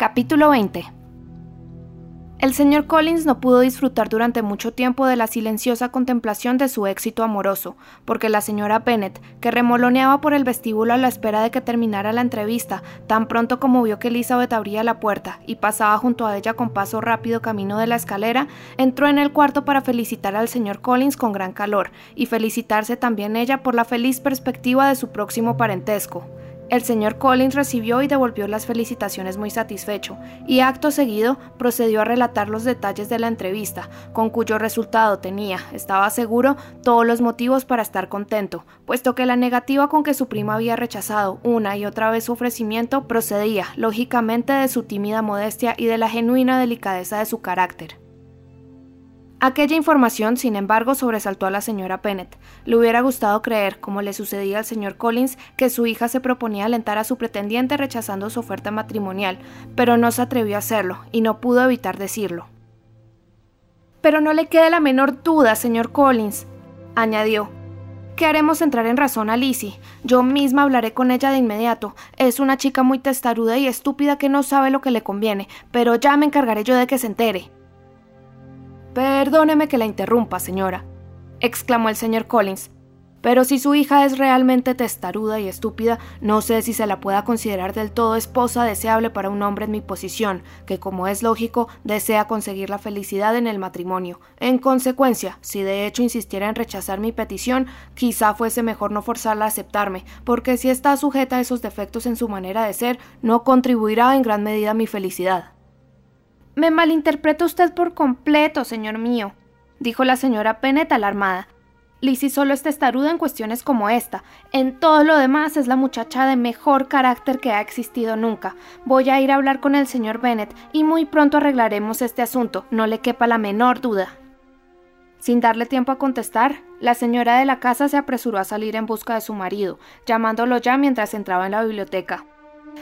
Capítulo 20 el señor Collins no pudo disfrutar durante mucho tiempo de la silenciosa contemplación de su éxito amoroso, porque la señora Bennet, que remoloneaba por el vestíbulo a la espera de que terminara la entrevista, tan pronto como vio que Elizabeth abría la puerta y pasaba junto a ella con paso rápido camino de la escalera, entró en el cuarto para felicitar al señor Collins con gran calor, y felicitarse también ella por la feliz perspectiva de su próximo parentesco. El señor Collins recibió y devolvió las felicitaciones muy satisfecho, y acto seguido procedió a relatar los detalles de la entrevista, con cuyo resultado tenía, estaba seguro, todos los motivos para estar contento, puesto que la negativa con que su prima había rechazado una y otra vez su ofrecimiento procedía, lógicamente, de su tímida modestia y de la genuina delicadeza de su carácter. Aquella información, sin embargo, sobresaltó a la señora Bennet. Le hubiera gustado creer, como le sucedía al señor Collins, que su hija se proponía alentar a su pretendiente rechazando su oferta matrimonial, pero no se atrevió a hacerlo, y no pudo evitar decirlo. Pero no le quede la menor duda, señor Collins, añadió. Que haremos entrar en razón a Lizzie. Yo misma hablaré con ella de inmediato. Es una chica muy testaruda y estúpida que no sabe lo que le conviene, pero ya me encargaré yo de que se entere. Perdóneme que la interrumpa, señora, exclamó el señor Collins. Pero si su hija es realmente testaruda y estúpida, no sé si se la pueda considerar del todo esposa deseable para un hombre en mi posición, que como es lógico, desea conseguir la felicidad en el matrimonio. En consecuencia, si de hecho insistiera en rechazar mi petición, quizá fuese mejor no forzarla a aceptarme, porque si está sujeta a esos defectos en su manera de ser, no contribuirá en gran medida a mi felicidad. Me malinterpreta usted por completo, señor mío, dijo la señora Pennett alarmada. Lizzie solo es testaruda en cuestiones como esta. En todo lo demás es la muchacha de mejor carácter que ha existido nunca. Voy a ir a hablar con el señor Bennet y muy pronto arreglaremos este asunto, no le quepa la menor duda. Sin darle tiempo a contestar, la señora de la casa se apresuró a salir en busca de su marido, llamándolo ya mientras entraba en la biblioteca.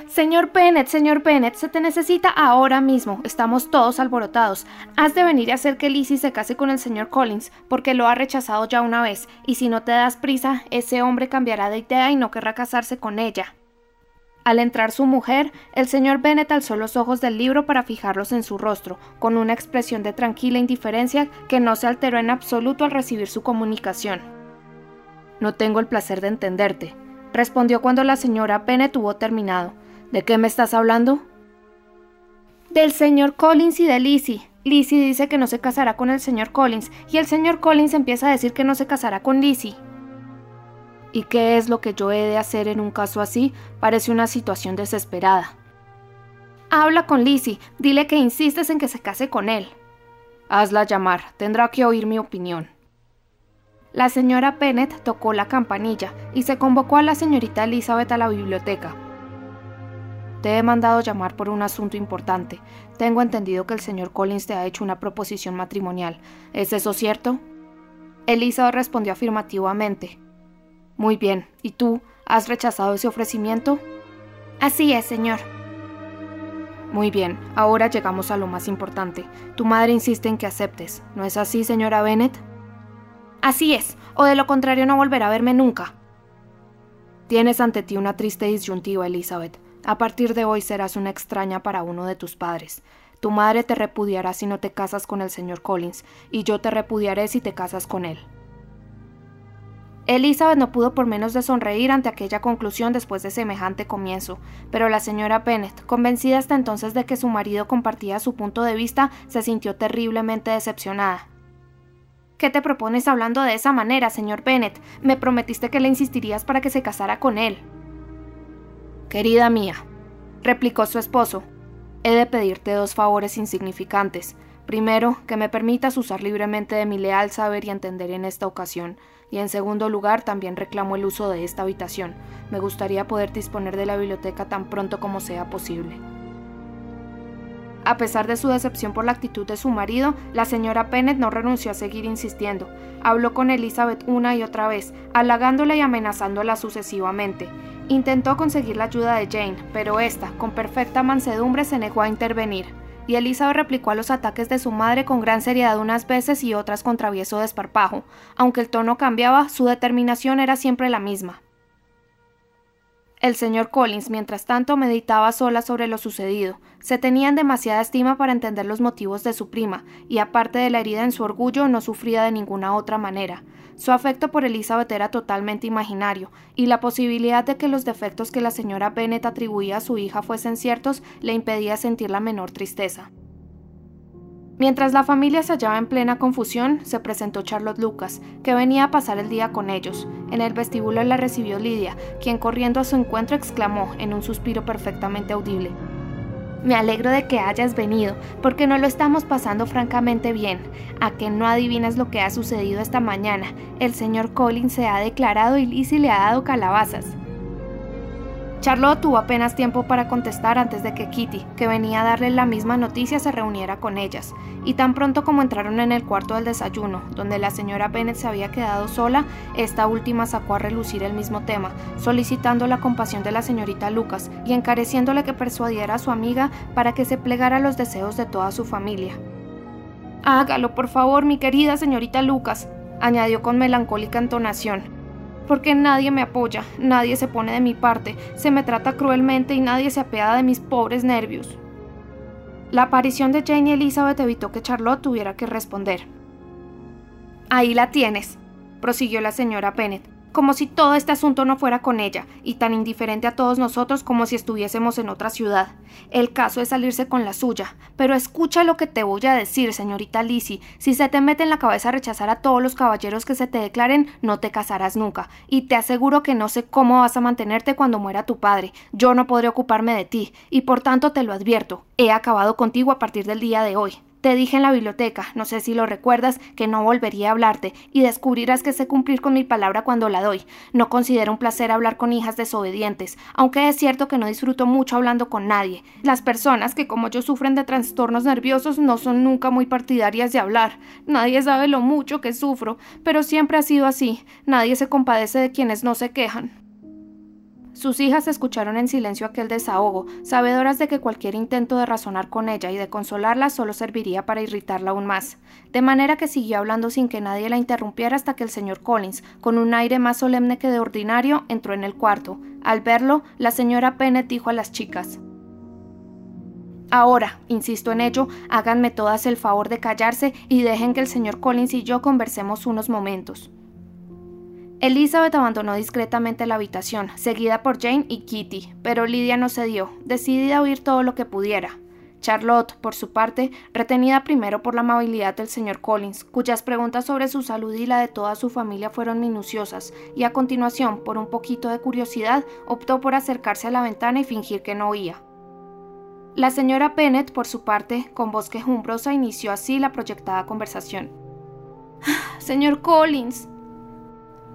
Señor Bennett, señor Bennett, se te necesita ahora mismo. Estamos todos alborotados. Has de venir a hacer que Lizzie se case con el señor Collins, porque lo ha rechazado ya una vez, y si no te das prisa, ese hombre cambiará de idea y no querrá casarse con ella. Al entrar su mujer, el señor Bennett alzó los ojos del libro para fijarlos en su rostro, con una expresión de tranquila indiferencia que no se alteró en absoluto al recibir su comunicación. No tengo el placer de entenderte, respondió cuando la señora Pene tuvo terminado. ¿De qué me estás hablando? Del señor Collins y de Lizzie. Lizzie dice que no se casará con el señor Collins y el señor Collins empieza a decir que no se casará con Lizzie. ¿Y qué es lo que yo he de hacer en un caso así? Parece una situación desesperada. Habla con Lizzie, dile que insistes en que se case con él. Hazla llamar, tendrá que oír mi opinión. La señora Bennett tocó la campanilla y se convocó a la señorita Elizabeth a la biblioteca. Te he mandado llamar por un asunto importante. Tengo entendido que el señor Collins te ha hecho una proposición matrimonial. ¿Es eso cierto? Elizabeth respondió afirmativamente. Muy bien. ¿Y tú? ¿Has rechazado ese ofrecimiento? Así es, señor. Muy bien, ahora llegamos a lo más importante. Tu madre insiste en que aceptes. ¿No es así, señora Bennett? Así es, o de lo contrario no volverá a verme nunca. Tienes ante ti una triste disyuntiva, Elizabeth. A partir de hoy serás una extraña para uno de tus padres. Tu madre te repudiará si no te casas con el señor Collins, y yo te repudiaré si te casas con él. Elizabeth no pudo por menos de sonreír ante aquella conclusión después de semejante comienzo, pero la señora Bennet, convencida hasta entonces de que su marido compartía su punto de vista, se sintió terriblemente decepcionada. ¿Qué te propones hablando de esa manera, señor Bennet? Me prometiste que le insistirías para que se casara con él. Querida mía, replicó su esposo, he de pedirte dos favores insignificantes. Primero, que me permitas usar libremente de mi leal saber y entender en esta ocasión, y en segundo lugar, también reclamo el uso de esta habitación. Me gustaría poder disponer de la biblioteca tan pronto como sea posible. A pesar de su decepción por la actitud de su marido, la señora Pennett no renunció a seguir insistiendo. Habló con Elizabeth una y otra vez, halagándola y amenazándola sucesivamente. Intentó conseguir la ayuda de Jane, pero ésta, con perfecta mansedumbre, se negó a intervenir. Y Elizabeth replicó a los ataques de su madre con gran seriedad unas veces y otras con travieso desparpajo. Aunque el tono cambiaba, su determinación era siempre la misma. El señor Collins, mientras tanto, meditaba sola sobre lo sucedido. Se tenían demasiada estima para entender los motivos de su prima, y aparte de la herida en su orgullo, no sufría de ninguna otra manera. Su afecto por Elizabeth era totalmente imaginario, y la posibilidad de que los defectos que la señora Bennet atribuía a su hija fuesen ciertos le impedía sentir la menor tristeza. Mientras la familia se hallaba en plena confusión, se presentó Charlotte Lucas, que venía a pasar el día con ellos. En el vestíbulo la recibió Lidia, quien corriendo a su encuentro exclamó en un suspiro perfectamente audible. Me alegro de que hayas venido, porque no lo estamos pasando francamente bien. A que no adivinas lo que ha sucedido esta mañana. El señor Collins se ha declarado y Lizzie le ha dado calabazas. Charlotte tuvo apenas tiempo para contestar antes de que Kitty, que venía a darle la misma noticia, se reuniera con ellas, y tan pronto como entraron en el cuarto del desayuno, donde la señora Bennet se había quedado sola, esta última sacó a relucir el mismo tema, solicitando la compasión de la señorita Lucas y encareciéndole que persuadiera a su amiga para que se plegara a los deseos de toda su familia. Hágalo, por favor, mi querida señorita Lucas, añadió con melancólica entonación porque nadie me apoya, nadie se pone de mi parte, se me trata cruelmente y nadie se apiada de mis pobres nervios. La aparición de Jane y Elizabeth evitó que Charlotte tuviera que responder. Ahí la tienes, prosiguió la señora Bennet como si todo este asunto no fuera con ella, y tan indiferente a todos nosotros como si estuviésemos en otra ciudad. El caso es salirse con la suya. Pero escucha lo que te voy a decir, señorita Lizzie. Si se te mete en la cabeza rechazar a todos los caballeros que se te declaren, no te casarás nunca. Y te aseguro que no sé cómo vas a mantenerte cuando muera tu padre. Yo no podré ocuparme de ti, y por tanto te lo advierto. He acabado contigo a partir del día de hoy. Te dije en la biblioteca, no sé si lo recuerdas, que no volvería a hablarte, y descubrirás que sé cumplir con mi palabra cuando la doy. No considero un placer hablar con hijas desobedientes, aunque es cierto que no disfruto mucho hablando con nadie. Las personas que como yo sufren de trastornos nerviosos no son nunca muy partidarias de hablar. Nadie sabe lo mucho que sufro, pero siempre ha sido así. Nadie se compadece de quienes no se quejan. Sus hijas escucharon en silencio aquel desahogo, sabedoras de que cualquier intento de razonar con ella y de consolarla solo serviría para irritarla aún más, de manera que siguió hablando sin que nadie la interrumpiera hasta que el señor Collins, con un aire más solemne que de ordinario, entró en el cuarto. Al verlo, la señora Pennet dijo a las chicas Ahora, insisto en ello, háganme todas el favor de callarse y dejen que el señor Collins y yo conversemos unos momentos. Elizabeth abandonó discretamente la habitación, seguida por Jane y Kitty, pero Lydia no cedió, decidida a oír todo lo que pudiera. Charlotte, por su parte, retenida primero por la amabilidad del señor Collins, cuyas preguntas sobre su salud y la de toda su familia fueron minuciosas, y a continuación, por un poquito de curiosidad, optó por acercarse a la ventana y fingir que no oía. La señora Bennet, por su parte, con voz quejumbrosa, inició así la proyectada conversación. Señor Collins,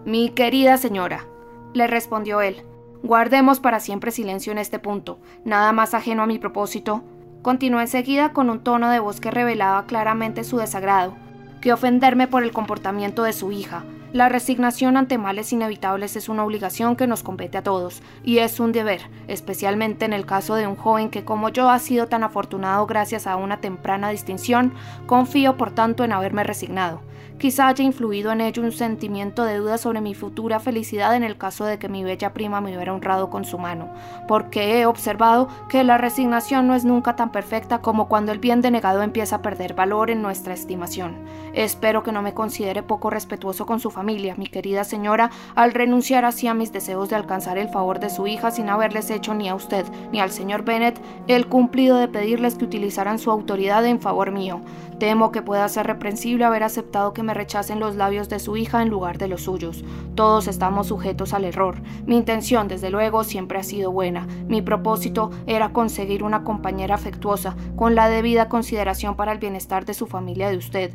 mi querida señora, le respondió él, guardemos para siempre silencio en este punto, nada más ajeno a mi propósito. Continuó enseguida con un tono de voz que revelaba claramente su desagrado, que ofenderme por el comportamiento de su hija. La resignación ante males inevitables es una obligación que nos compete a todos, y es un deber, especialmente en el caso de un joven que como yo ha sido tan afortunado gracias a una temprana distinción, confío por tanto en haberme resignado. Quizá haya influido en ello un sentimiento de duda sobre mi futura felicidad en el caso de que mi bella prima me hubiera honrado con su mano, porque he observado que la resignación no es nunca tan perfecta como cuando el bien denegado empieza a perder valor en nuestra estimación. Espero que no me considere poco respetuoso con su familia, mi querida señora, al renunciar así a mis deseos de alcanzar el favor de su hija sin haberles hecho ni a usted ni al señor Bennet el cumplido de pedirles que utilizaran su autoridad en favor mío. Temo que pueda ser reprensible haber aceptado que me rechacen los labios de su hija en lugar de los suyos. Todos estamos sujetos al error. Mi intención, desde luego, siempre ha sido buena. Mi propósito era conseguir una compañera afectuosa, con la debida consideración para el bienestar de su familia de usted.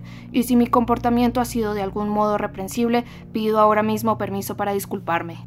Si mi comportamiento ha sido de algún modo reprensible, pido ahora mismo permiso para disculparme.